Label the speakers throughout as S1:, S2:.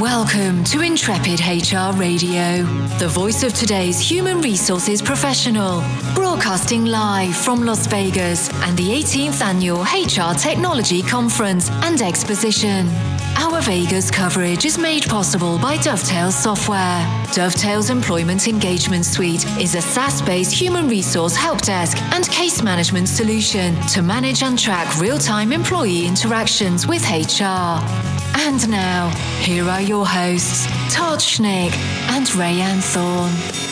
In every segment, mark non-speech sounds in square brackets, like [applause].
S1: Welcome to Intrepid HR Radio, the voice of today's human resources professional, broadcasting live from Las Vegas and the 18th annual HR Technology Conference and Exposition. Our Vegas coverage is made possible by Dovetail Software. Dovetail's Employment Engagement Suite is a SaaS based human resource help desk and case management solution to manage and track real time employee interactions with HR. And now, here are your hosts, Todd Schnick and Rayanne Thorne.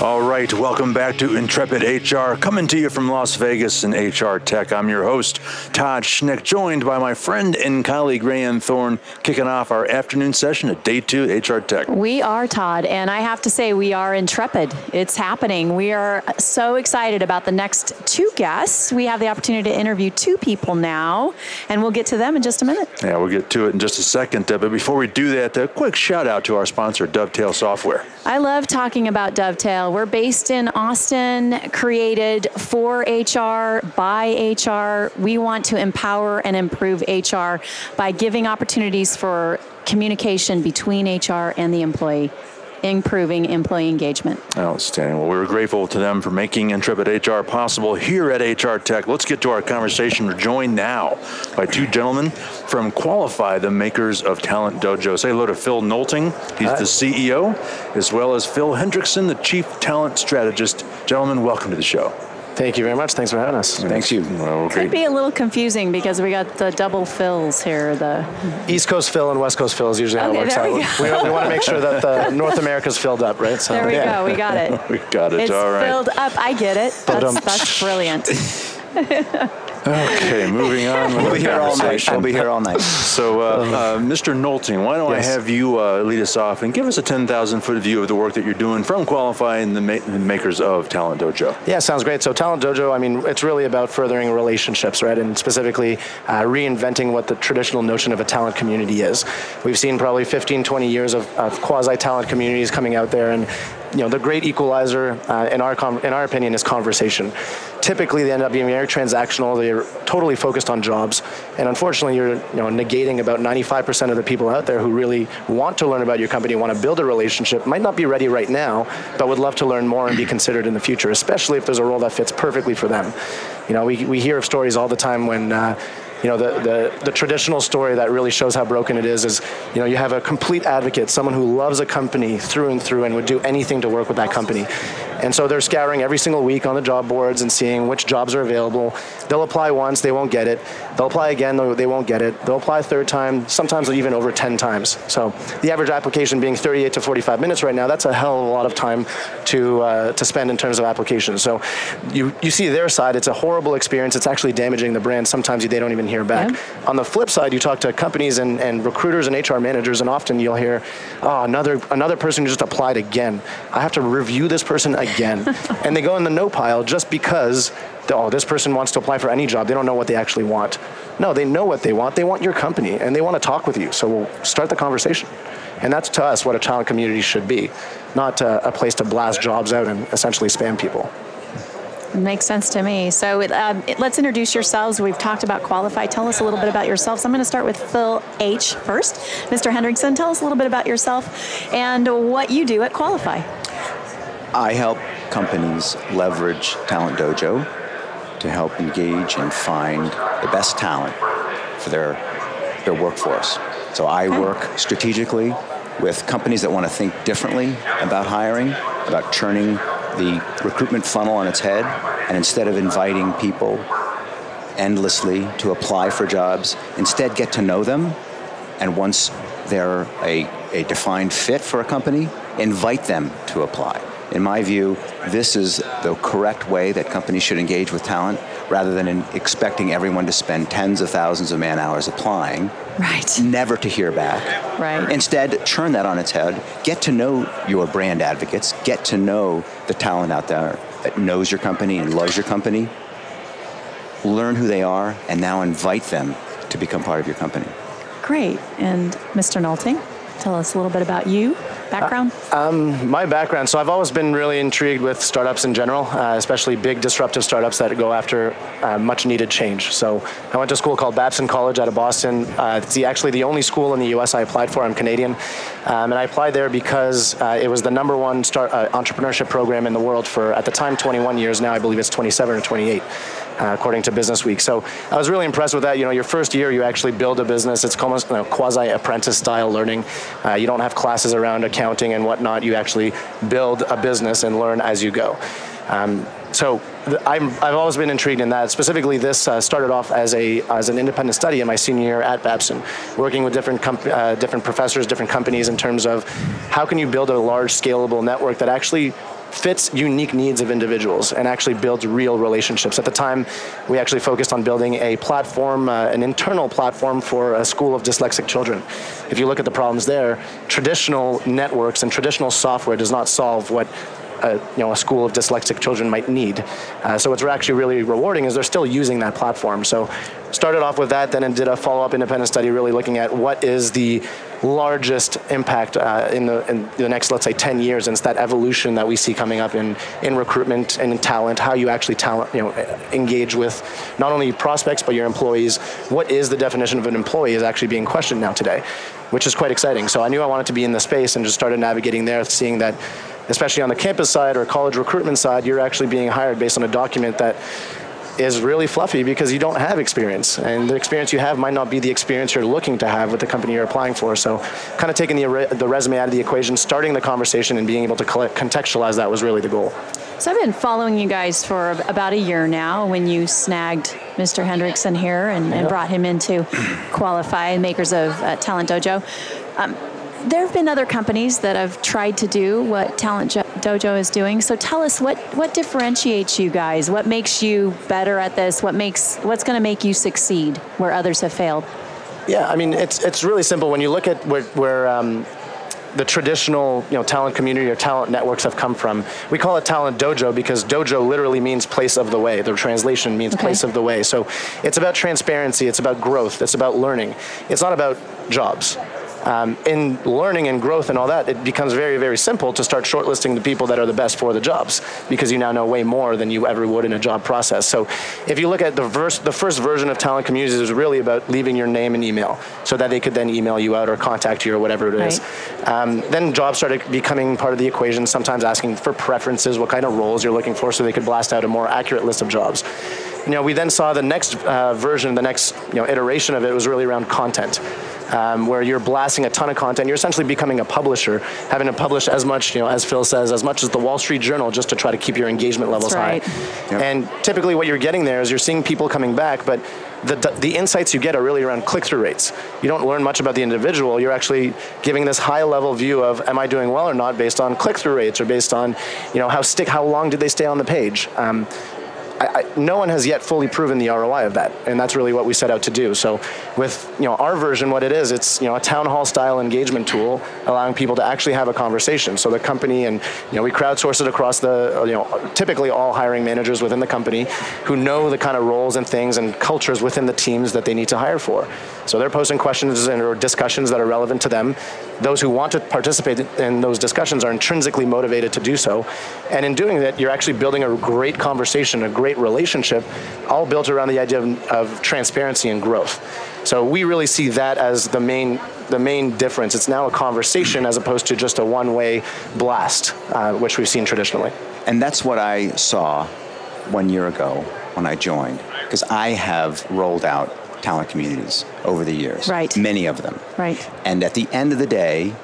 S2: All right, welcome back to Intrepid HR, coming to you from Las Vegas in HR Tech. I'm your host, Todd Schnick, joined by my friend and colleague Rayanne Thorne, kicking off our afternoon session at day two HR Tech.
S3: We are, Todd, and I have to say, we are intrepid. It's happening. We are so excited about the next two guests. We have the opportunity to interview two people now, and we'll get to them in just a minute.
S2: Yeah, we'll get to it in just a second. Uh, but before we do that, a quick shout out to our sponsor, Dovetail Software.
S3: I love talking about Dovetail. We're based in Austin, created for HR, by HR. We want to empower and improve HR by giving opportunities for communication between HR and the employee improving employee engagement.
S2: Outstanding. Well, we are grateful to them for making Intrepid HR possible here at HR Tech. Let's get to our conversation. We're joined now by two gentlemen from Qwalify, the makers of Talent Dojo. Say hello to Phil Noelting. He's Hi. the CEO, as well as Phil Hendrickson, the Chief Talent Strategist. Gentlemen, welcome to the show.
S4: Thank you very much. Thanks for having us.
S2: Thanks you.
S3: Well, Could be a little confusing because we got the double fills here. The
S4: East Coast fill and West Coast fill is usually how okay, it works out. We, we, we, want to make sure that the [laughs] North America's filled up, right?
S3: So, there we yeah. go. We got it. [laughs]
S2: we got it.
S3: It's
S2: All right.
S3: filled up. I get it. That's, that's brilliant. [laughs]
S2: Okay, moving on.
S5: we'll be here all night. We'll be here all night.
S2: So, uh, uh, Mr. Noelting, why don't yes. I have you uh, lead us off and give us a 10,000 foot view of the work that you're doing from Qwalify and the, ma- the, makers of Talent Dojo?
S4: Yeah, sounds great. So, Talent Dojo, I mean, it's really about furthering relationships, right? And specifically uh, reinventing what the traditional notion of a talent community is. We've seen probably 15, 20 years of, of quasi talent communities coming out there, and you know, the great equalizer, uh, in our com- in our opinion, is conversation. Typically, they end up being very transactional. They're totally focused on jobs, and unfortunately, you're you know negating about 95% of the people out there who really want to learn about your company, want to build a relationship, might not be ready right now, but would love to learn more and be considered in the future, especially if there's a role that fits perfectly for them. You know, we we hear of stories all the time when. Uh, you know, the, the, the traditional story that really shows how broken it is is, you know, you have a complete advocate, someone who loves a company through and through and would do anything to work with that company. And so they're scouring every single week on the job boards and seeing which jobs are available. They'll apply once, they won't get it. They'll apply again, they won't get it. They'll apply a third time, sometimes even over 10 times. So the average application being 38 to 45 minutes right now, that's a hell of a lot of time to, uh, to spend in terms of applications. So you, you see their side, it's a horrible experience. It's actually damaging the brand. Sometimes they don't even hear back. Yeah. On the flip side, you talk to companies and, and recruiters and HR managers, and often you'll hear, oh, another, another person just applied again. I have to review this person again. And they go in the no pile just because, oh, this person wants to apply for any job. They don't know what they actually want. No, they know what they want. They want your company and they want to talk with you. So we'll start the conversation. And that's to us what a talent community should be, not a, a place to blast jobs out and essentially spam people.
S3: Makes sense to me. So um, let's introduce yourselves. We've talked about Qwalify. Tell us a little bit about yourselves. I'm going to start with Phil H. first. Mr. Hendrickson, tell us a little bit about yourself and what you do at Qwalify.
S5: I help companies leverage Talent Dojo to help engage and find the best talent for their, their workforce. So I work strategically with companies that want to think differently about hiring, about turning the recruitment funnel on its head, and instead of inviting people endlessly to apply for jobs, instead get to know them, and once they're a, a defined fit for a company, invite them to apply. In my view, this is the correct way that companies should engage with talent rather than expecting everyone to spend tens of thousands of man hours applying.
S3: Right.
S5: Never to hear back.
S3: Right.
S5: Instead, turn that on its head. Get to know your brand advocates. Get to know the talent out there that knows your company and loves your company. Learn who they are and now invite them to become part of your company.
S3: Great. And Mr. Noelting, tell us a little bit about you background?
S4: Uh, um, my background. So I've always been really intrigued with startups in general, uh, especially big disruptive startups that go after uh, much needed change. So I went to a school called Babson College out of Boston. Uh, it's the, actually the only school in the U.S. I applied for. I'm Canadian, um, and I applied there because uh, it was the number one start, uh, entrepreneurship program in the world for at the time 21 years. Now I believe it's 27 or 28 uh, according to Business Week. So I was really impressed with that. You know, your first year, you actually build a business. It's almost you know, quasi apprentice style learning. Uh, you don't have classes around accounting and whatnot. You actually build a business and learn as you go. Um, so i have always been intrigued in that. Specifically, this uh, started off as a as an independent study in my senior year at Babson, working with different comp- uh, different professors, different companies in terms of how can you build a large scalable network that actually fits unique needs of individuals and actually builds real relationships. At the time, we actually focused on building a platform, uh, an internal platform for a school of dyslexic children. If you look at the problems there, traditional networks and traditional software does not solve what a, you know, a school of dyslexic children might need. Uh, so what's actually really rewarding is they're still using that platform. So started off with that, then did a follow-up independent study really looking at what is the largest impact uh, in, the, in the next, let's say, 10 years, and it's that evolution that we see coming up in, in recruitment and in talent, how you actually talent, you know, engage with not only prospects but your employees. What is the definition of an employee is actually being questioned now today, which is quite exciting. So I knew I wanted to be in the space and just started navigating there, seeing that especially on the campus side or college recruitment side, you're actually being hired based on a document that is really fluffy because you don't have experience. And the experience you have might not be the experience you're looking to have with the company you're applying for. So, kind of taking the, the resume out of the equation, starting the conversation, and being able to contextualize that was really the goal.
S3: So, I've been following you guys for about a year now when you snagged Mr. Hendrickson here and, and brought him into Qwalify, makers of uh, Talent Dojo. Um, there have been other companies that have tried to do what Talent Dojo is doing. So tell us what what differentiates you guys. What makes you better at this? What makes what's going to make you succeed where others have failed?
S4: Yeah, I mean it's it's really simple when you look at where, where um, the traditional you know talent community or talent networks have come from. We call it talent dojo because dojo literally means place of the way. The translation means okay. place of the way. So it's about transparency. It's about growth. It's about learning. It's not about jobs um, in learning and growth and all that, it becomes very, very simple to start shortlisting the people that are the best for the jobs because you now know way more than you ever would in a job process. So if you look at the, verse, the first version of Talent Communities, it was really about leaving your name and email so that they could then email you out or contact you or whatever it is. Right. Um, then jobs started becoming part of the equation, sometimes asking for preferences, what kind of roles you're looking for, so they could blast out a more accurate list of jobs. You know, we then saw the next uh, version, the next you know, iteration of it was really around content um, where you're blasting a ton of content. You're essentially becoming a publisher, having to publish as much, you know, as Phil says, as much as the Wall Street Journal, just to try to keep your engagement levels
S3: right.
S4: high. Yep. And typically, what you're getting there is you're seeing people coming back, but the, the insights you get are really around click-through rates. You don't learn much about the individual. You're actually giving this high-level view of am I doing well or not based on click-through rates or based on, you know, how stick how long did they stay on the page. Um, I, I, no one has yet fully proven the ROI of that, and that's really what we set out to do. So, with you know our version, what it is, it's you know a town hall style engagement tool, allowing people to actually have a conversation. So the company and you know we crowdsource it across the you know typically all hiring managers within the company who know the kind of roles and things and cultures within the teams that they need to hire for. So they're posting questions and or discussions that are relevant to them. Those who want to participate in those discussions are intrinsically motivated to do so, and in doing that, you're actually building a great conversation, a great relationship, all built around the idea of, of transparency and growth. So we really see that as the main the main difference. It's now a conversation as opposed to just a one-way blast, uh, which we've seen traditionally.
S5: And that's what I saw one year ago when I joined, because I have rolled out talent communities over the years.
S3: Right.
S5: Many of them.
S3: Right.
S5: And at the end of the day,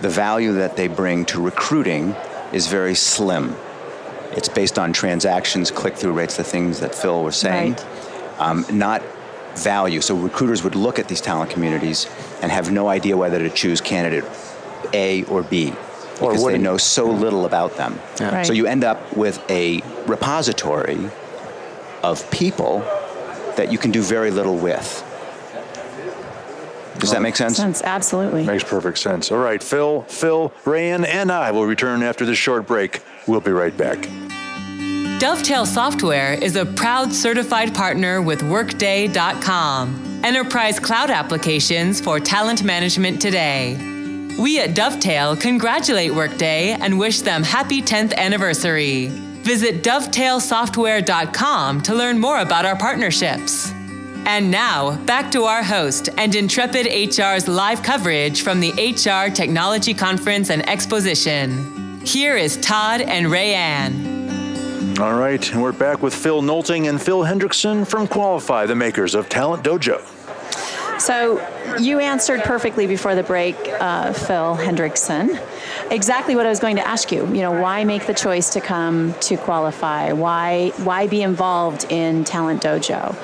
S5: the value that they bring to recruiting is very slim. It's based on transactions, click through rates, the things that Phil was saying, right. um, not value. So recruiters would look at these talent communities and have no idea whether to choose candidate A or B because they know so little about them.
S3: Yeah. Right.
S5: So you end up with a repository of people that you can do very little with. Does that make sense?
S3: Sense, absolutely.
S2: Makes perfect sense. All right, Phil, Phil, Rayanne, and I will return after this short break. We'll be right back.
S6: Dovetail Software is a proud certified partner with Workday.com, enterprise cloud applications for talent management today. We at Dovetail congratulate Workday and wish them happy 10th anniversary. Visit dovetailsoftware.com to learn more about our partnerships. And now, back to our host and Intrepid HR's live coverage from the HR Technology Conference and Exposition. Here is Todd and Rayanne.
S2: All right, and we're back with Phil Noelting and Phil Hendrickson from Qwalify, the makers of Talent Dojo.
S3: So you answered perfectly before the break, uh, Phil Hendrickson. Exactly what I was going to ask you. You know, why make the choice to come to Qwalify? Why why be involved in Talent Dojo?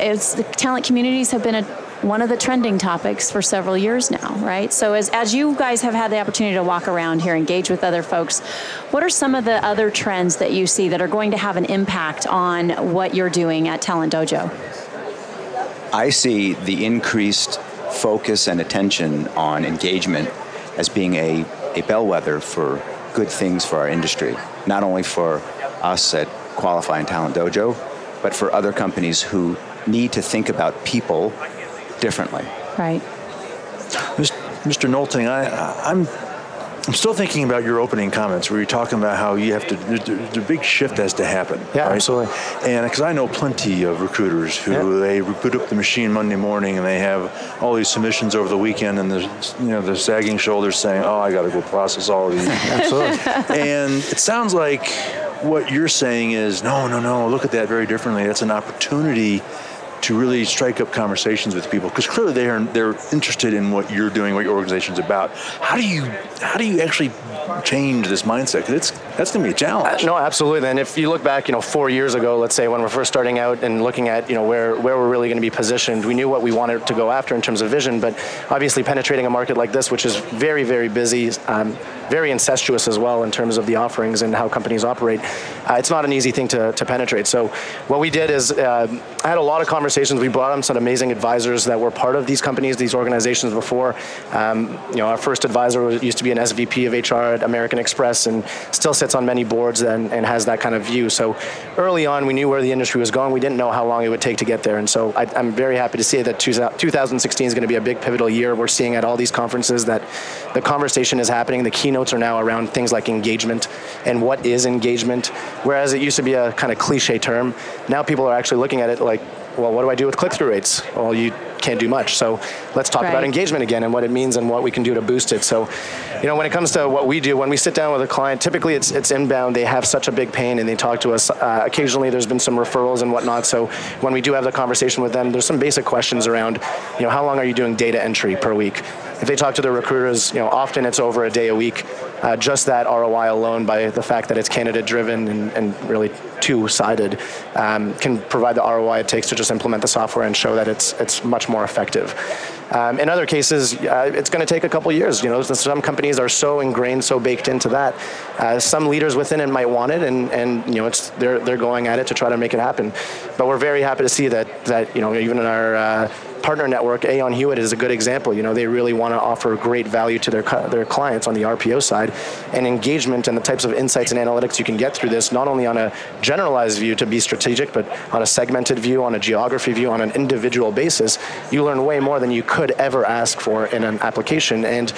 S3: It's the talent communities have been a one of the trending topics for several years now, right? So as, as you guys have had the opportunity to walk around here, engage with other folks, what are some of the other trends that you see that are going to have an impact on what you're doing at Talent Dojo?
S5: I see the increased focus and attention on engagement as being a, a bellwether for good things for our industry, not only for us at Qwalify and Talent Dojo, but for other companies who need to think about people differently.
S3: Right.
S2: Mr. Noelting, I, I'm I'm still thinking about your opening comments where you're talking about how you have to, the big shift has to happen.
S4: Yeah,
S2: right?
S4: absolutely.
S2: And because I know plenty of recruiters who
S4: yeah.
S2: they boot up the machine Monday morning and they have all these submissions over the weekend and the you know the sagging shoulders saying, "Oh, I got to go process all of these." [laughs]
S4: absolutely.
S2: and it sounds like what you're saying is, no, no, no. Look at that very differently. That's an opportunity to really strike up conversations with people because clearly they are they're interested in what you're doing, what your organization's about. How do you how do you actually change this mindset? Because it's that's going to be a challenge.
S4: Uh, no, absolutely. And if you look back, you know, four years ago, let's say when we're first starting out and looking at you know where where we're really going to be positioned, we knew what we wanted to go after in terms of vision. But obviously, penetrating a market like this, which is very very busy. Um, very incestuous as well in terms of the offerings and how companies operate. Uh, it's not an easy thing to, to penetrate. So what we did is uh, I had a lot of conversations. We brought on some amazing advisors that were part of these companies, these organizations before. Um, you know, our first advisor used to be an SVP of HR at American Express and still sits on many boards and, and has that kind of view. So early on, we knew where the industry was going. We didn't know how long it would take to get there. And so I, I'm very happy to see that 2016 is going to be a big pivotal year. We're seeing at all these conferences that the conversation is happening. The keynotes are now around things like engagement and what is engagement. Whereas it used to be a kind of cliche term, now people are actually looking at it like, well, what do I do with click through rates? Well, you can't do much. So let's talk right. about engagement again and what it means and what we can do to boost it. So, you know, when it comes to what we do, when we sit down with a client, typically it's, it's inbound. They have such a big pain and they talk to us. Uh, occasionally there's been some referrals and whatnot. So when we do have the conversation with them, there's some basic questions around, you know, how long are you doing data entry per week? If they talk to the recruiters, you know, often it's over a day a week. Uh, just that ROI alone, by the fact that it's candidate driven and, and really two sided, um, can provide the ROI it takes to just implement the software and show that it's it's much more effective. Um, in other cases, uh, it's going to take a couple years. You know, some companies are so ingrained, so baked into that. Uh, some leaders within it might want it, and, and you know, it's they're they're going at it to try to make it happen. But we're very happy to see that that you know even in our uh, partner network, Aon Hewitt is a good example. You know, they really want to offer great value to their their clients on the RPO side, and engagement and the types of insights and analytics you can get through this, not only on a generalized view to be strategic, but on a segmented view, on a geography view, on an individual basis. You learn way more than you could ever ask for in an application, and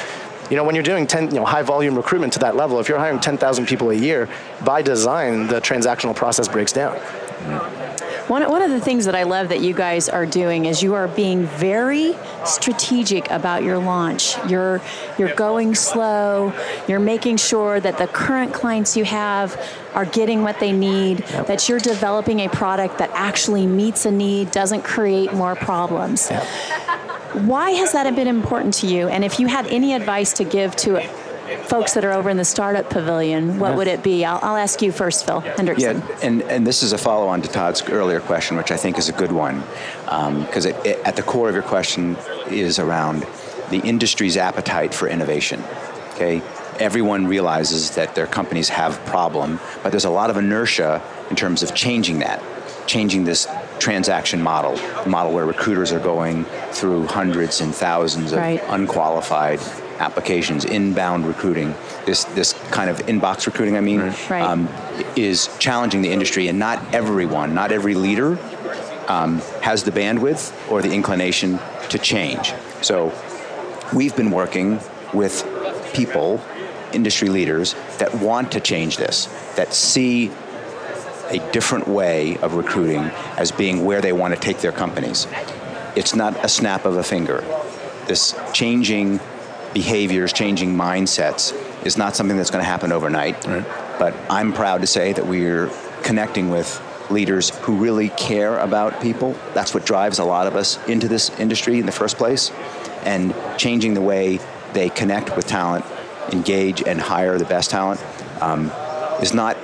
S4: you know, when you're doing 10, you know, high volume recruitment to that level, if you're hiring 10,000 people a year, by design, the transactional process breaks down. Mm-hmm.
S3: One, one of the things that I love that you guys are doing is you are being very strategic about your launch. You're you're going slow. You're making sure that the current clients you have are getting what they need. Yep. That you're developing a product that actually meets a need, doesn't create more problems. Yep. Why has that been important to you? And if you had any advice to give to folks that are over in the startup pavilion, what would it be? I'll, I'll ask you first, Phil Hendrickson.
S5: Yeah, and, and this is a follow on to Todd's earlier question, which I think is a good one, because um, at the core of your question is around the industry's appetite for innovation. Okay, everyone realizes that their companies have a problem, but there's a lot of inertia in terms of changing that, changing this transaction model, model where recruiters are going through hundreds and thousands of right. unqualified applications, inbound recruiting, this this kind of inbox recruiting, I mean, right. um, is challenging the industry, and not everyone, not every leader, um, has the bandwidth or the inclination to change. So, we've been working with people, industry leaders, that want to change this, that see a different way of recruiting as being where they want to take their companies. It's not a snap of a finger. This changing behaviors, changing mindsets is not something that's going to happen overnight. Right. But I'm proud to say that we're connecting with leaders who really care about people. That's what drives a lot of us into this industry in the first place. And changing the way they connect with talent, engage, and hire the best talent um, is not,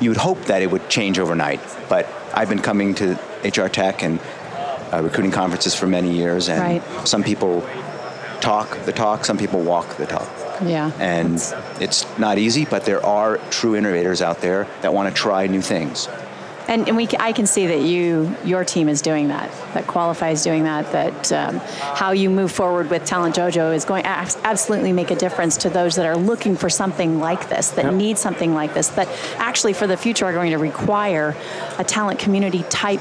S5: you would hope that it would change overnight. But I've been coming to HR Tech and uh, recruiting conferences for many years, and right. some people talk the talk, some people walk the talk.
S3: Yeah.
S5: And it's not easy, but there are true innovators out there that want to try new things.
S3: And, and we, I can see that you, your team is doing that. That Qwalify's doing that. That um, how you move forward with Talent Dojo is going to absolutely make a difference to those that are looking for something like this, that yep. need something like this, that actually for the future are going to require a talent community type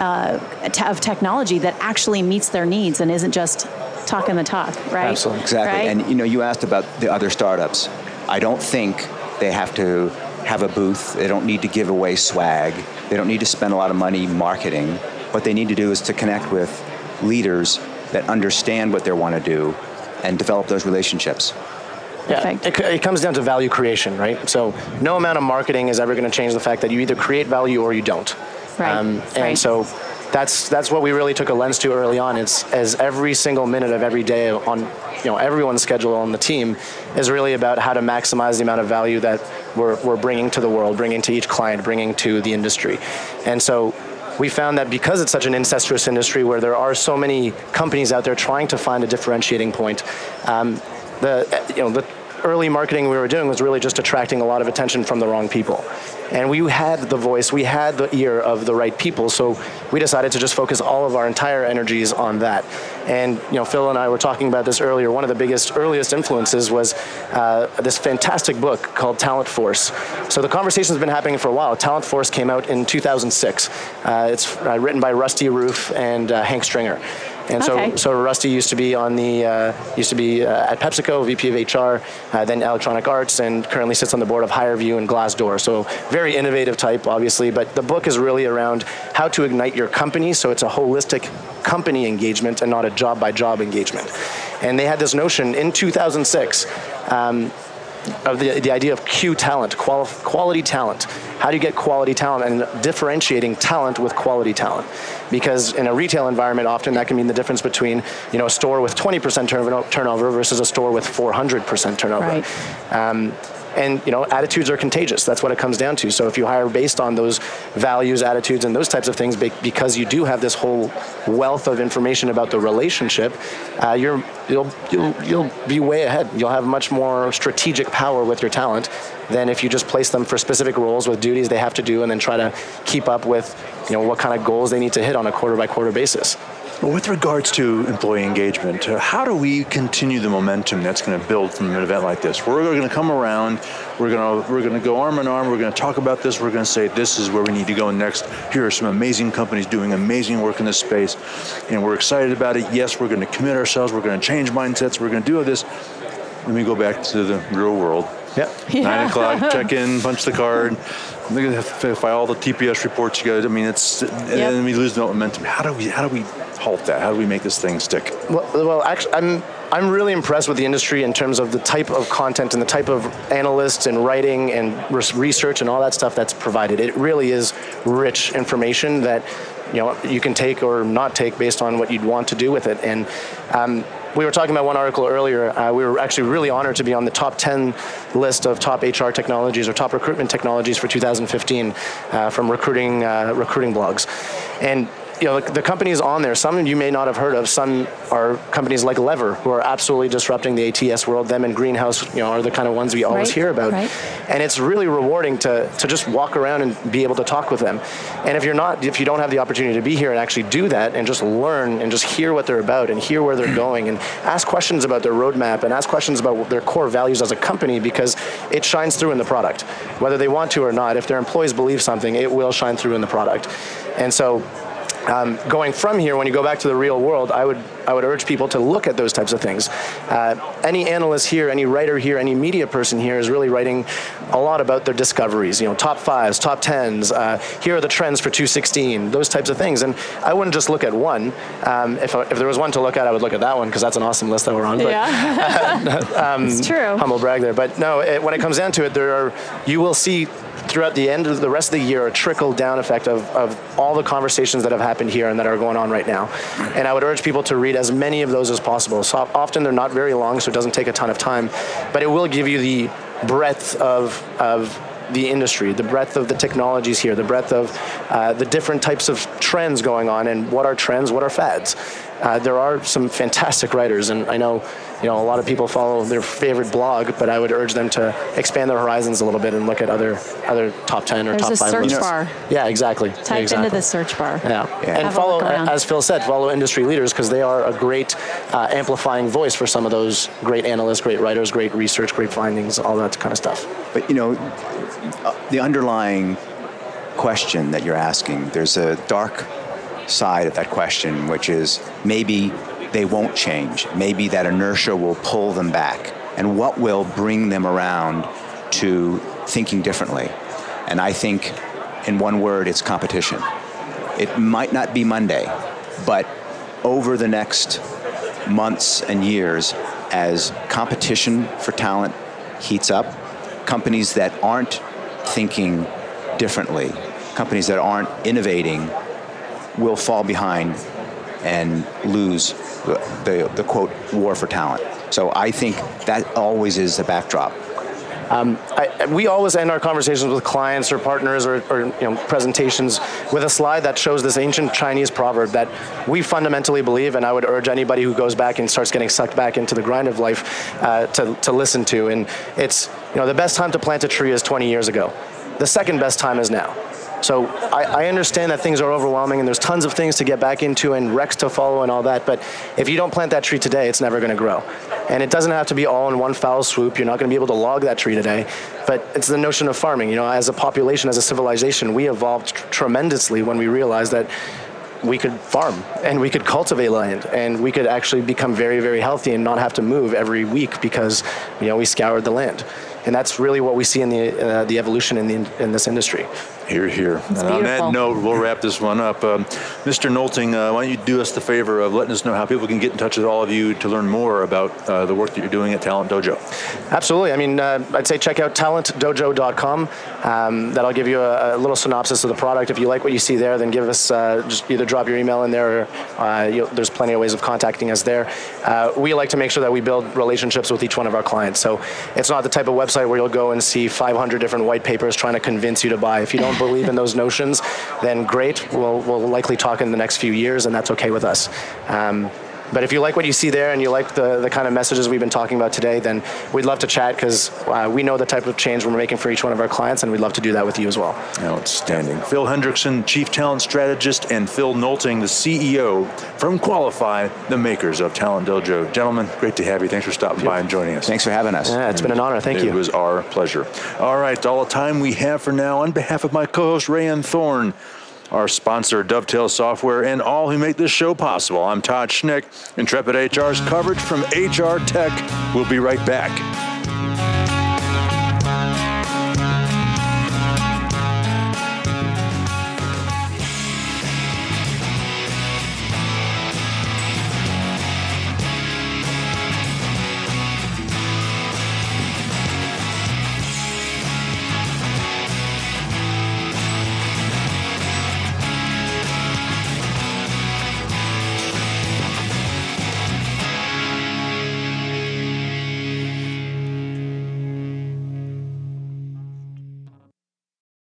S3: uh, of technology that actually meets their needs and isn't just talking the talk, right?
S5: Absolutely, exactly.
S3: Right?
S5: And you know, you asked about the other startups. I don't think they have to have a booth. They don't need to give away swag. They don't need to spend a lot of money marketing. What they need to do is to connect with leaders that understand what they want to do and develop those relationships.
S4: Yeah, it, it, comes down to value creation, right? So no amount of marketing is ever going to change the fact that you either create value or you don't.
S3: Right. Um,
S4: and
S3: right.
S4: so that's that's what we really took a lens to early on. It's as every single minute of every day on you know everyone's schedule on the team is really about how to maximize the amount of value that we're, we're bringing to the world, bringing to each client, bringing to the industry. And so we found that because it's such an incestuous industry where there are so many companies out there trying to find a differentiating point, um, the you know the early marketing we were doing was really just attracting a lot of attention from the wrong people. And we had the voice, we had the ear of the right people, so we decided to just focus all of our entire energies on that. And you know, Phil and I were talking about this earlier. One of the biggest, earliest influences was uh, this fantastic book called Talent Force. So the conversation's been happening for a while. Talent Force came out in 2006. Uh, it's uh, written by Rusty Rueff and uh, Hank Stringer. And
S3: okay.
S4: so, so Rusty used to be on the uh, used to be uh, at PepsiCo, VP of HR, uh, then Electronic Arts, and currently sits on the board of HireVue and Glassdoor. So very innovative type, obviously. But the book is really around how to ignite your company. So it's a holistic company engagement and not a job by job engagement. And they had this notion in 2006. Um, of the, the idea of Q talent, quali- quality talent. How do you get quality talent and differentiating talent with quality talent? Because in a retail environment, often that can mean the difference between you know a store with 20% turnover versus a store with 400% turnover.
S3: Right.
S4: Um, and you know attitudes are contagious. That's what it comes down to. So if you hire based on those values attitudes and those types of things because you do have this whole wealth of information about the relationship uh, you're you'll you'll you'll be way ahead. You'll have much more strategic power with your talent than if you just place them for specific roles with duties they have to do and then try to keep up with you know what kind of goals they need to hit on a quarter by quarter basis
S2: well, with regards to employee engagement, uh, how do we continue the momentum that's going to build from an event like this? We're going to come around, we're going to we're going to go arm in arm, we're going to talk about this, we're going to say this is where we need to go next. Here are some amazing companies doing amazing work in this space, and we're excited about it. Yes, we're going to commit ourselves, we're going to change mindsets, we're going to do all this. Let me go back to the real world.
S4: Yep.
S2: Yeah. Nine o'clock, check in, [laughs] punch the card. File all the TPS reports you got. I mean, it's yep. and we lose the momentum. How do we? How do we halt that? How do we make this thing stick?
S4: Well, well actually, I'm I'm really impressed with the industry in terms of the type of content and the type of analysts and writing and research and all that stuff that's provided. It really is rich information that you know you can take or not take based on what you'd want to do with it. And um, we were talking about one article earlier. Uh, we were actually really honored to be on the top 10 list of top HR technologies or top recruitment technologies for 2015 uh, from recruiting uh, recruiting blogs. And you know, the, the, companies on there, some you may not have heard of. Some are companies like Lever, who are absolutely disrupting the ATS world. Them and Greenhouse, you know, are the kind of ones we always
S3: right,
S4: hear about.
S3: Right.
S4: And it's really rewarding to, to just walk around and be able to talk with them. And if you're not, if you don't have the opportunity to be here and actually do that and just learn and just hear what they're about and hear where they're [clears throat] going and ask questions about their roadmap and ask questions about their core values as a company because it shines through in the product. Whether they want to or not, if their employees believe something, it will shine through in the product. And so um, going from here, when you go back to the real world, I would I would urge people to look at those types of things. Uh, any analyst here, any writer here, any media person here is really writing a lot about their discoveries. You know, top fives, top tens. Uh, here are the trends for 2016. Those types of things. And I wouldn't just look at one. Um, if, if there was one to look at, I would look at that one because that's an awesome list that we're on.
S3: But, yeah, um, [laughs] it's true. [laughs]
S4: Humble brag there, but no. It, when it comes down to it, there are you will see throughout the end of the rest of the year a trickle down effect of, of all the conversations that have happened here and that are going on right now. And I would urge people to read as many of those as possible. So often they're not very long, so it doesn't take a ton of time, but it will give you the breadth of, of the industry, the breadth of the technologies here, the breadth of uh, the different types of trends going on, and what are trends, what are fads. Uh, there are some fantastic writers, and I know you know, a lot of people follow their favorite blog, but I would urge them to expand their horizons a little bit and look at other other top ten or
S3: There's
S4: top
S3: a
S4: five.
S3: search
S4: lists.
S3: bar.
S4: Yeah, exactly.
S3: Type
S4: exactly.
S3: into the search bar.
S4: Yeah,
S5: Yeah.
S4: and
S3: Have
S4: follow, as Phil said, follow industry leaders because they are a great uh, amplifying voice for some of those great analysts, great writers, great research, great findings, all that kind of stuff.
S5: But you know, uh, the underlying question that you're asking, there's a dark side of that question, which is maybe they won't change. Maybe that inertia will pull them back. And what will bring them around to thinking differently? And I think, in one word, it's competition. It might not be Monday, but over the next months and years, as competition for talent heats up, companies that aren't thinking differently, companies that aren't innovating, will fall behind and lose the, the, quote war for talent. So I think that always is the backdrop.
S4: I, we always end our conversations with clients or partners or, or, you know, presentations with a slide that shows this ancient Chinese proverb that we fundamentally believe, and I would urge anybody who goes back and starts getting sucked back into the grind of life uh, to, to listen to. And it's, you know, the best time to plant a tree is 20 years ago. The second best time is now. So I, I, understand that things are overwhelming and there's tons of things to get back into and recs to follow and all that. But if you don't plant that tree today, it's never going to grow. And it doesn't have to be all in one foul swoop. You're not going to be able to log that tree today. But it's the notion of farming. You know, as a population, as a civilization, we evolved tr- tremendously when we realized that we could farm and we could cultivate land and we could actually become very, very healthy and not have to move every week because you know we scoured the land. And that's really what we see in the uh, the evolution in the in this industry.
S2: Here, here. and on that note, we'll wrap this one up. Um, Mr. Noelting, uh, why don't you do us the favor of letting us know how people can get in touch with all of you to learn more about uh, the work that you're doing at Talent Dojo?
S4: Absolutely. I mean, uh, I'd say check out talentdojo.com. Um, that'll give you a, a little synopsis of the product. If you like what you see there, then give us uh, just either drop your email in there. Or, uh, you there's plenty of ways of contacting us there. Uh, we like to make sure that we build relationships with each one of our clients. So it's not the type of website where you'll go and see 500 different white papers trying to convince you to buy. If you don't believe in those notions, then great. We'll, we'll likely talk in the next few years, and that's okay with us. Um, but if you like what you see there and you like the, the kind of messages we've been talking about today, then we'd love to chat because uh, we know the type of change we're making for each one of our clients, and we'd love to do that with you as well.
S2: Outstanding. Phil Hendrickson, Chief Talent Strategist, and Phil Noelting, the CEO from Qwalify, the makers of Talent Dojo. Gentlemen, great to have you. Thanks for stopping by and joining us.
S5: Thanks for having us.
S4: Yeah, it's been an honor. Thank
S2: it
S4: you.
S2: It was our pleasure. All right, all the time we have for now. On behalf of my co-host Rayanne Thorne, our sponsor Dovetail Software, and all who make this show possible, I'm Todd Schnick. Intrepid HR's coverage from HR Tech. We'll be right back